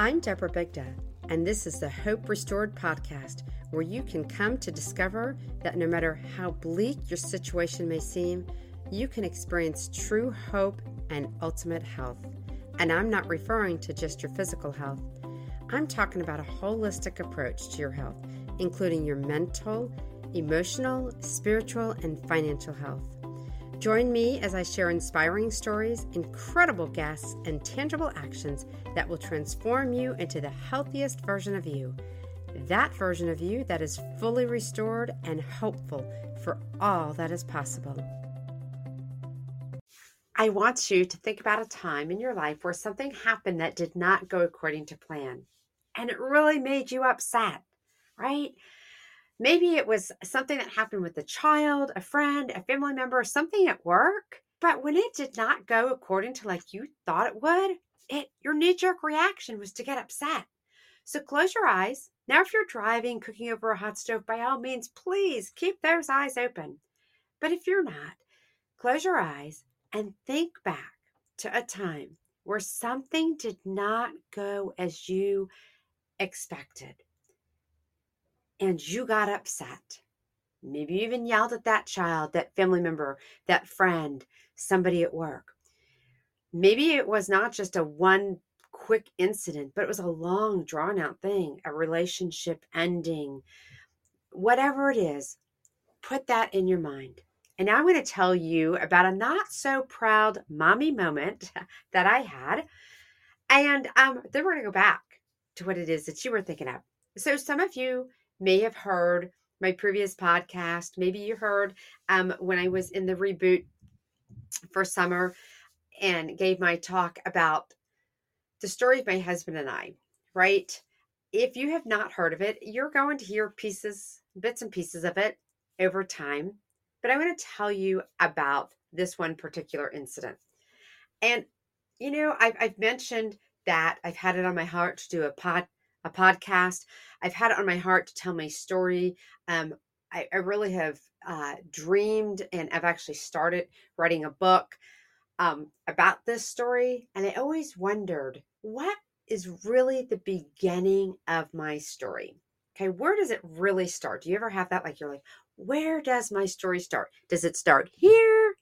I'm Deborah Bigda, and this is the Hope Restored podcast, where you can come to discover that no matter how bleak your situation may seem, you can experience true hope and ultimate health. And I'm not referring to just your physical health, I'm talking about a holistic approach to your health, including your mental, emotional, spiritual, and financial health. Join me as I share inspiring stories, incredible guests, and tangible actions that will transform you into the healthiest version of you. That version of you that is fully restored and hopeful for all that is possible. I want you to think about a time in your life where something happened that did not go according to plan and it really made you upset, right? Maybe it was something that happened with a child, a friend, a family member, something at work. But when it did not go according to like you thought it would, it your knee-jerk reaction was to get upset. So close your eyes. Now if you're driving, cooking over a hot stove, by all means, please keep those eyes open. But if you're not, close your eyes and think back to a time where something did not go as you expected and you got upset. Maybe you even yelled at that child, that family member, that friend, somebody at work. Maybe it was not just a one quick incident, but it was a long, drawn out thing, a relationship ending, whatever it is, put that in your mind. And now I'm going to tell you about a not so proud mommy moment that I had. And um, then we're going to go back to what it is that you were thinking of. So, some of you may have heard my previous podcast. Maybe you heard um, when I was in the reboot for summer and gave my talk about the story of my husband and I, right? If you have not heard of it, you're going to hear pieces, bits and pieces of it over time. But I want to tell you about this one particular incident. And, you know, I've, I've mentioned that I've had it on my heart to do a pod a podcast. I've had it on my heart to tell my story. Um, I, I, really have uh, dreamed and I've actually started writing a book um, about this story. And I always wondered what is really the beginning of my story? Okay, where does it really start? Do you ever have that? Like, you're like, where does my story start? Does it start here?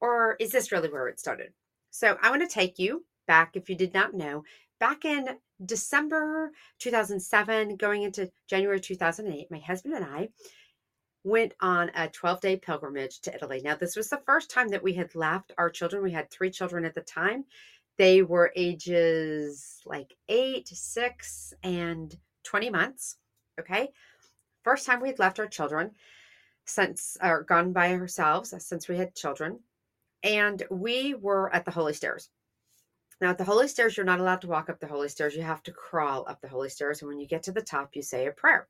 Or is this really where it started? So I want to take you back, if you did not know, back in December 2007, going into January 2008, my husband and I went on a 12 day pilgrimage to Italy. Now, this was the first time that we had left our children. We had three children at the time. They were ages like eight, six, and 20 months. Okay. First time we had left our children since, or gone by ourselves since we had children. And we were at the Holy Stairs. Now, at the holy stairs, you're not allowed to walk up the holy stairs. You have to crawl up the holy stairs. And when you get to the top, you say a prayer.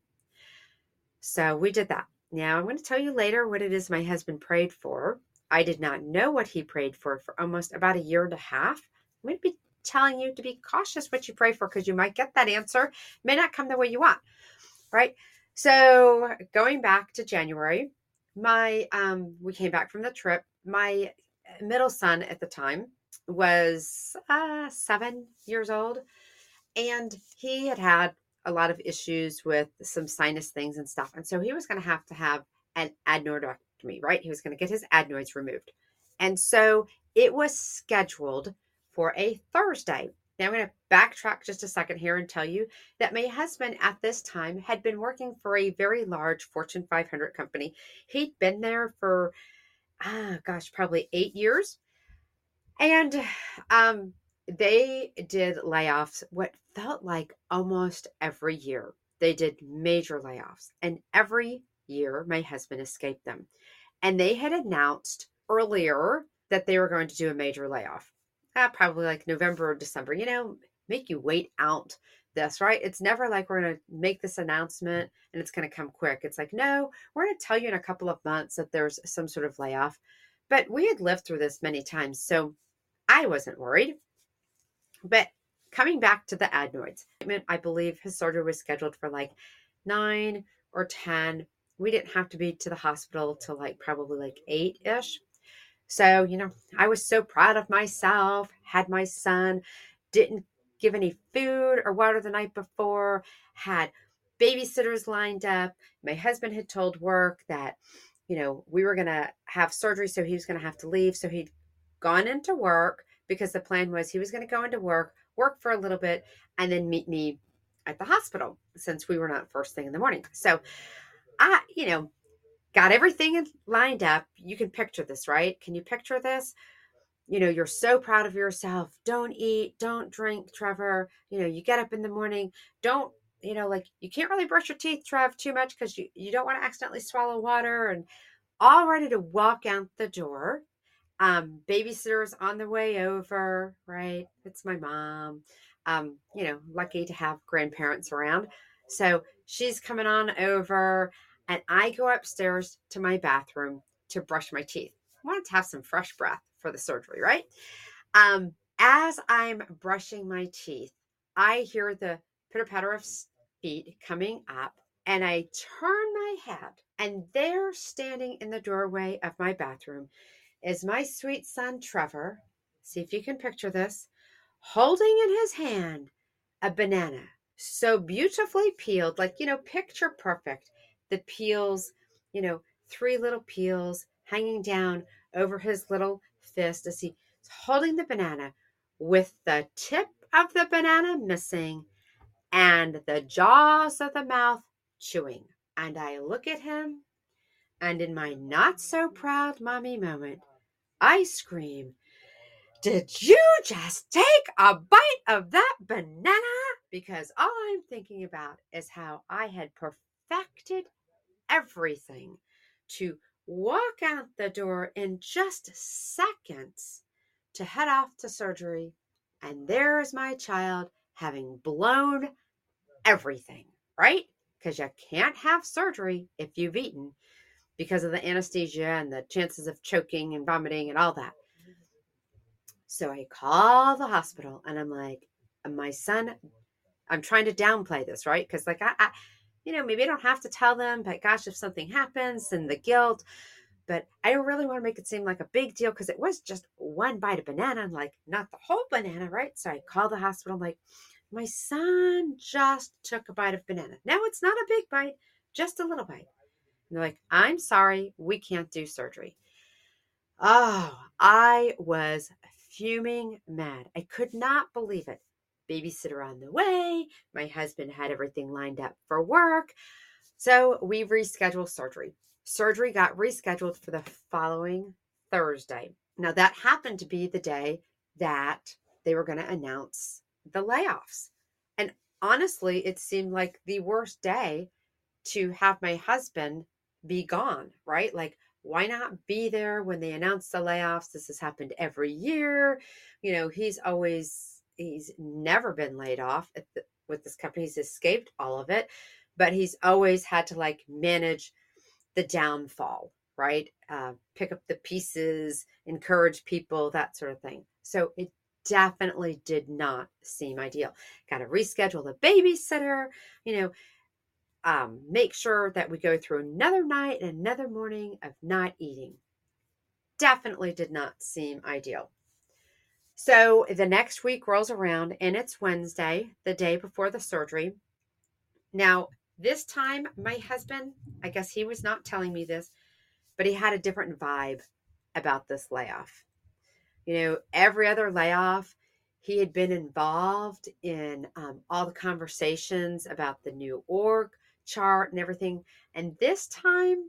So we did that. Now, I'm going to tell you later what it is my husband prayed for. I did not know what he prayed for for almost about a year and a half. I'm going to be telling you to be cautious what you pray for because you might get that answer. It may not come the way you want. Right. So going back to January, my um we came back from the trip. My middle son at the time was uh, seven years old, and he had had a lot of issues with some sinus things and stuff. And so he was going to have to have an adenoidectomy, right? He was going to get his adenoids removed. And so it was scheduled for a Thursday. Now I'm going to backtrack just a second here and tell you that my husband at this time had been working for a very large Fortune 500 company. He'd been there for, ah, gosh, probably eight years. And um, they did layoffs what felt like almost every year. They did major layoffs. And every year, my husband escaped them. And they had announced earlier that they were going to do a major layoff. Uh, probably like November or December, you know, make you wait out this, right? It's never like we're going to make this announcement and it's going to come quick. It's like, no, we're going to tell you in a couple of months that there's some sort of layoff. But we had lived through this many times. So I wasn't worried. But coming back to the adenoids, I believe his surgery was scheduled for like nine or 10. We didn't have to be to the hospital till like probably like eight ish. So, you know, I was so proud of myself, had my son, didn't give any food or water the night before, had babysitters lined up. My husband had told work that, you know, we were going to have surgery, so he was going to have to leave. So he'd gone into work because the plan was he was going to go into work, work for a little bit, and then meet me at the hospital since we were not first thing in the morning. So I, you know, got everything lined up. You can picture this, right? Can you picture this? You know, you're so proud of yourself. Don't eat, don't drink, Trevor. You know, you get up in the morning, don't you know, like you can't really brush your teeth, Trev, too much because you, you don't want to accidentally swallow water and all ready to walk out the door. Um, babysitter's on the way over, right? It's my mom. Um, you know, lucky to have grandparents around. So she's coming on over, and I go upstairs to my bathroom to brush my teeth. I wanted to have some fresh breath for the surgery, right? Um, as I'm brushing my teeth, I hear the pitter patter of feet coming up, and I turn my head, and there, standing in the doorway of my bathroom, is my sweet son Trevor. See if you can picture this holding in his hand a banana so beautifully peeled, like, you know, picture perfect. The peels, you know, three little peels hanging down over his little fist as he's holding the banana with the tip of the banana missing and the jaws of the mouth chewing. And I look at him, and in my not so proud mommy moment, I cream. Did you just take a bite of that banana? Because all I'm thinking about is how I had perfected everything to walk out the door in just seconds to head off to surgery. And there's my child having blown everything, right? Because you can't have surgery if you've eaten because of the anesthesia and the chances of choking and vomiting and all that. So I call the hospital and I'm like, my son, I'm trying to downplay this, right? Because, like, I, I, you know, maybe I don't have to tell them, but gosh, if something happens and the guilt, but I really want to make it seem like a big deal because it was just one bite of banana and like not the whole banana, right? So I call the hospital, I'm like, my son just took a bite of banana. Now it's not a big bite, just a little bite. They're like, I'm sorry, we can't do surgery. Oh, I was fuming mad. I could not believe it. Babysitter on the way. My husband had everything lined up for work. So we rescheduled surgery. Surgery got rescheduled for the following Thursday. Now, that happened to be the day that they were going to announce the layoffs. And honestly, it seemed like the worst day to have my husband be gone, right? Like, why not be there when they announce the layoffs? This has happened every year. You know, he's always, he's never been laid off the, with this company. He's escaped all of it, but he's always had to like manage the downfall, right? Uh, pick up the pieces, encourage people, that sort of thing. So it definitely did not seem ideal. Got to reschedule the babysitter, you know, um, make sure that we go through another night and another morning of not eating. Definitely did not seem ideal. So the next week rolls around and it's Wednesday, the day before the surgery. Now, this time, my husband, I guess he was not telling me this, but he had a different vibe about this layoff. You know, every other layoff, he had been involved in um, all the conversations about the new org chart and everything. And this time,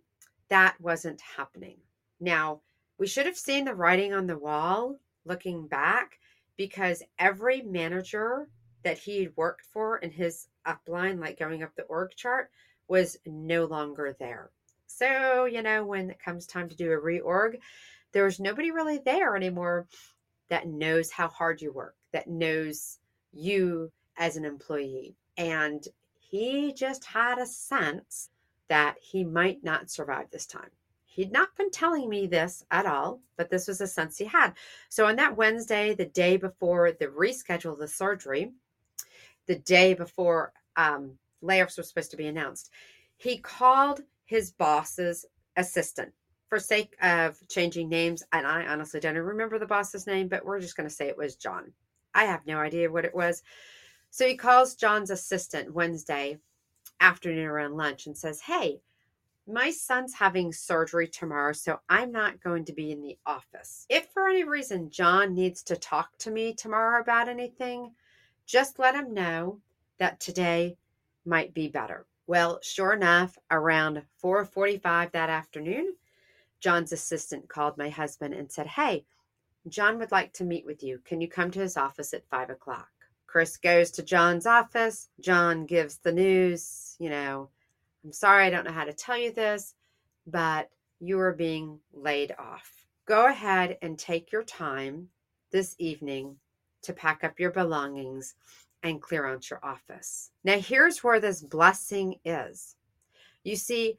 that wasn't happening. Now, we should have seen the writing on the wall looking back because every manager that he had worked for in his upline, like going up the org chart, was no longer there. So, you know, when it comes time to do a reorg, there's nobody really there anymore that knows how hard you work, that knows you as an employee. And he just had a sense that he might not survive this time. He'd not been telling me this at all, but this was a sense he had. So on that Wednesday, the day before the reschedule of the surgery, the day before um, layoffs were supposed to be announced, he called his boss's assistant for sake of changing names, and I honestly don't remember the boss's name, but we're just going to say it was John. I have no idea what it was. So he calls John's assistant Wednesday afternoon around lunch and says, Hey, my son's having surgery tomorrow, so I'm not going to be in the office. If for any reason John needs to talk to me tomorrow about anything, just let him know that today might be better. Well, sure enough, around 4:45 that afternoon, John's assistant called my husband and said, Hey, John would like to meet with you. Can you come to his office at five o'clock? Chris goes to John's office. John gives the news, you know, I'm sorry, I don't know how to tell you this, but you are being laid off. Go ahead and take your time this evening to pack up your belongings and clear out your office. Now, here's where this blessing is. You see,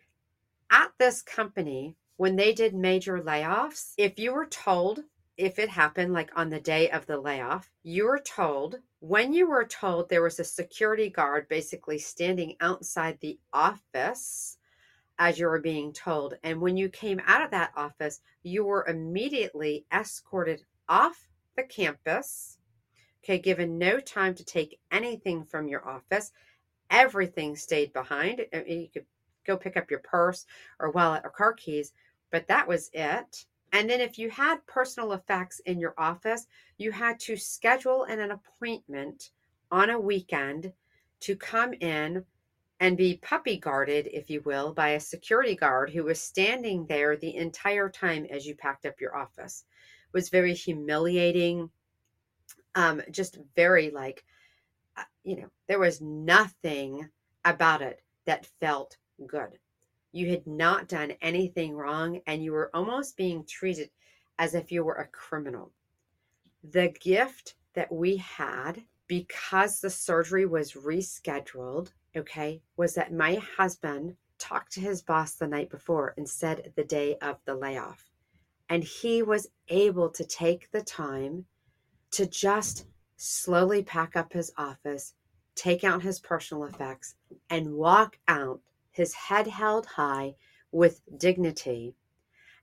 at this company, when they did major layoffs, if you were told, if it happened like on the day of the layoff, you were told when you were told there was a security guard basically standing outside the office as you were being told, and when you came out of that office, you were immediately escorted off the campus, okay, given no time to take anything from your office. Everything stayed behind. You could go pick up your purse or wallet or car keys, but that was it. And then if you had personal effects in your office, you had to schedule an, an appointment on a weekend to come in and be puppy guarded, if you will, by a security guard who was standing there the entire time as you packed up your office. It was very humiliating. Um, just very like, uh, you know, there was nothing about it that felt good you had not done anything wrong and you were almost being treated as if you were a criminal. The gift that we had because the surgery was rescheduled, okay, was that my husband talked to his boss the night before instead of the day of the layoff. And he was able to take the time to just slowly pack up his office, take out his personal effects, and walk out his head held high with dignity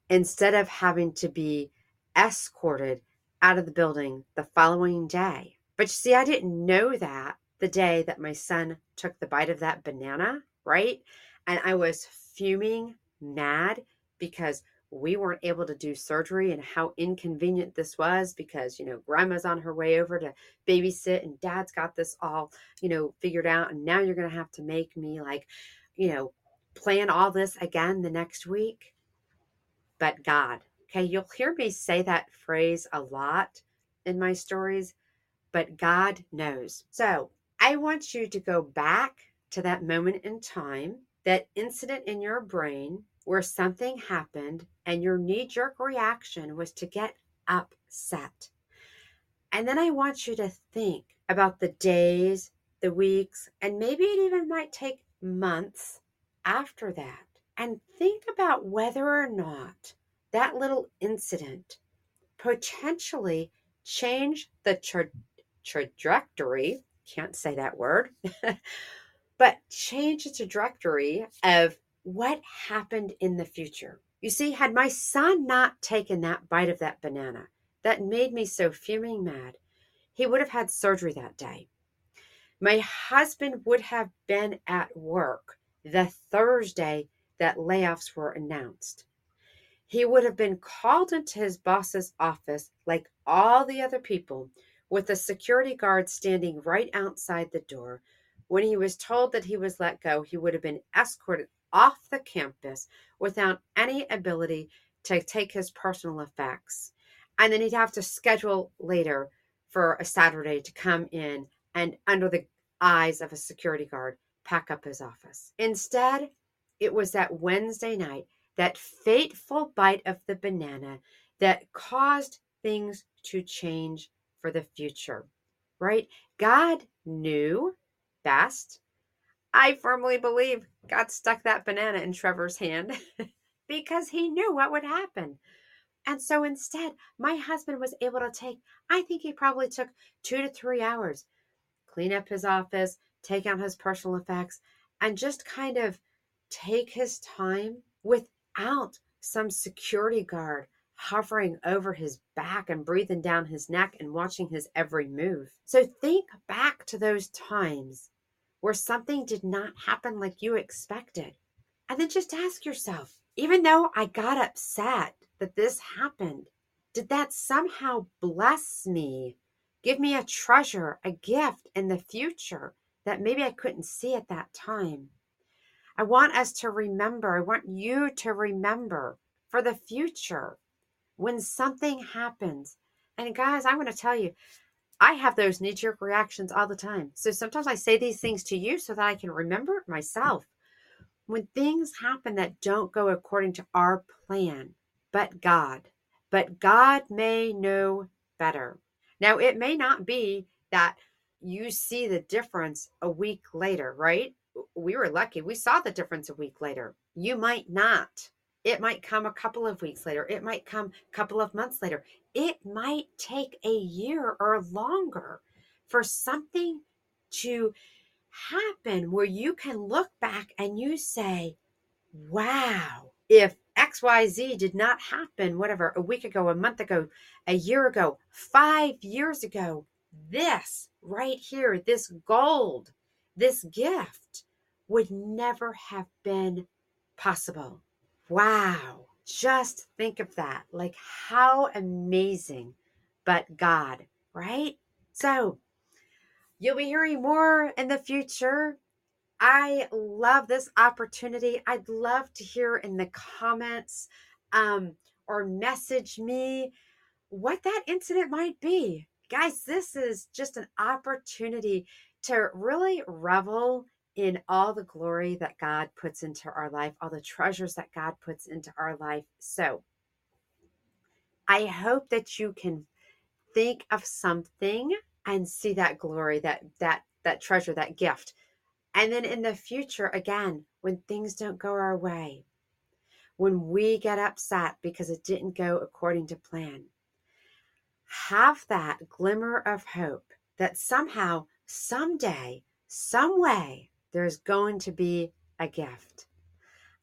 instead of having to be escorted out of the building the following day. But you see, I didn't know that the day that my son took the bite of that banana, right? And I was fuming mad because we weren't able to do surgery and how inconvenient this was because you know grandma's on her way over to babysit and dad's got this all you know figured out and now you're going to have to make me like you know, plan all this again the next week. But God, okay, you'll hear me say that phrase a lot in my stories, but God knows. So I want you to go back to that moment in time, that incident in your brain where something happened and your knee jerk reaction was to get upset. And then I want you to think about the days, the weeks, and maybe it even might take months after that and think about whether or not that little incident potentially changed the tra- trajectory can't say that word but change the trajectory of what happened in the future. You see had my son not taken that bite of that banana that made me so fuming mad he would have had surgery that day my husband would have been at work the Thursday that layoffs were announced. He would have been called into his boss's office like all the other people, with a security guard standing right outside the door. When he was told that he was let go, he would have been escorted off the campus without any ability to take his personal effects. And then he'd have to schedule later for a Saturday to come in and under the eyes of a security guard, pack up his office. Instead, it was that Wednesday night, that fateful bite of the banana that caused things to change for the future, right? God knew best. I firmly believe God stuck that banana in Trevor's hand because he knew what would happen. And so instead, my husband was able to take, I think he probably took two to three hours clean up his office, take out his personal effects, and just kind of take his time without some security guard hovering over his back and breathing down his neck and watching his every move. So think back to those times where something did not happen like you expected. And then just ask yourself, even though I got upset that this happened, did that somehow bless me? Give me a treasure, a gift in the future that maybe I couldn't see at that time. I want us to remember, I want you to remember for the future when something happens. And guys, I'm going to tell you, I have those knee jerk reactions all the time. So sometimes I say these things to you so that I can remember it myself. When things happen that don't go according to our plan, but God, but God may know better. Now, it may not be that you see the difference a week later, right? We were lucky. We saw the difference a week later. You might not. It might come a couple of weeks later. It might come a couple of months later. It might take a year or longer for something to happen where you can look back and you say, wow, if XYZ did not happen, whatever, a week ago, a month ago, a year ago, five years ago, this right here, this gold, this gift would never have been possible. Wow. Just think of that. Like, how amazing, but God, right? So, you'll be hearing more in the future. I love this opportunity. I'd love to hear in the comments um, or message me what that incident might be. Guys, this is just an opportunity to really revel in all the glory that God puts into our life, all the treasures that God puts into our life. So I hope that you can think of something and see that glory, that that that treasure, that gift. And then in the future, again, when things don't go our way, when we get upset because it didn't go according to plan, have that glimmer of hope that somehow, someday, some way, there's going to be a gift.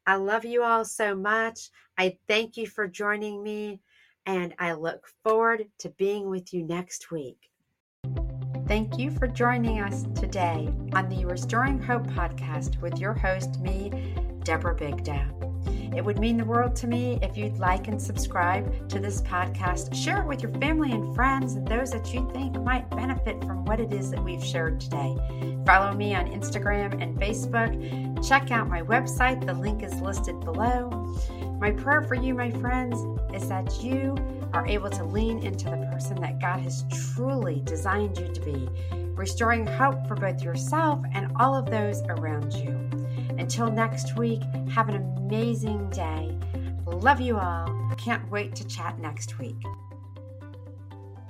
I love you all so much. I thank you for joining me, and I look forward to being with you next week. Thank you for joining us today on the Restoring Hope podcast with your host, me, Deborah Bigda. It would mean the world to me if you'd like and subscribe to this podcast. Share it with your family and friends and those that you think might benefit from what it is that we've shared today. Follow me on Instagram and Facebook. Check out my website, the link is listed below. My prayer for you, my friends, is that you are able to lean into the person that God has truly designed you to be, restoring hope for both yourself and all of those around you. Until next week, have an amazing day. Love you all. Can't wait to chat next week.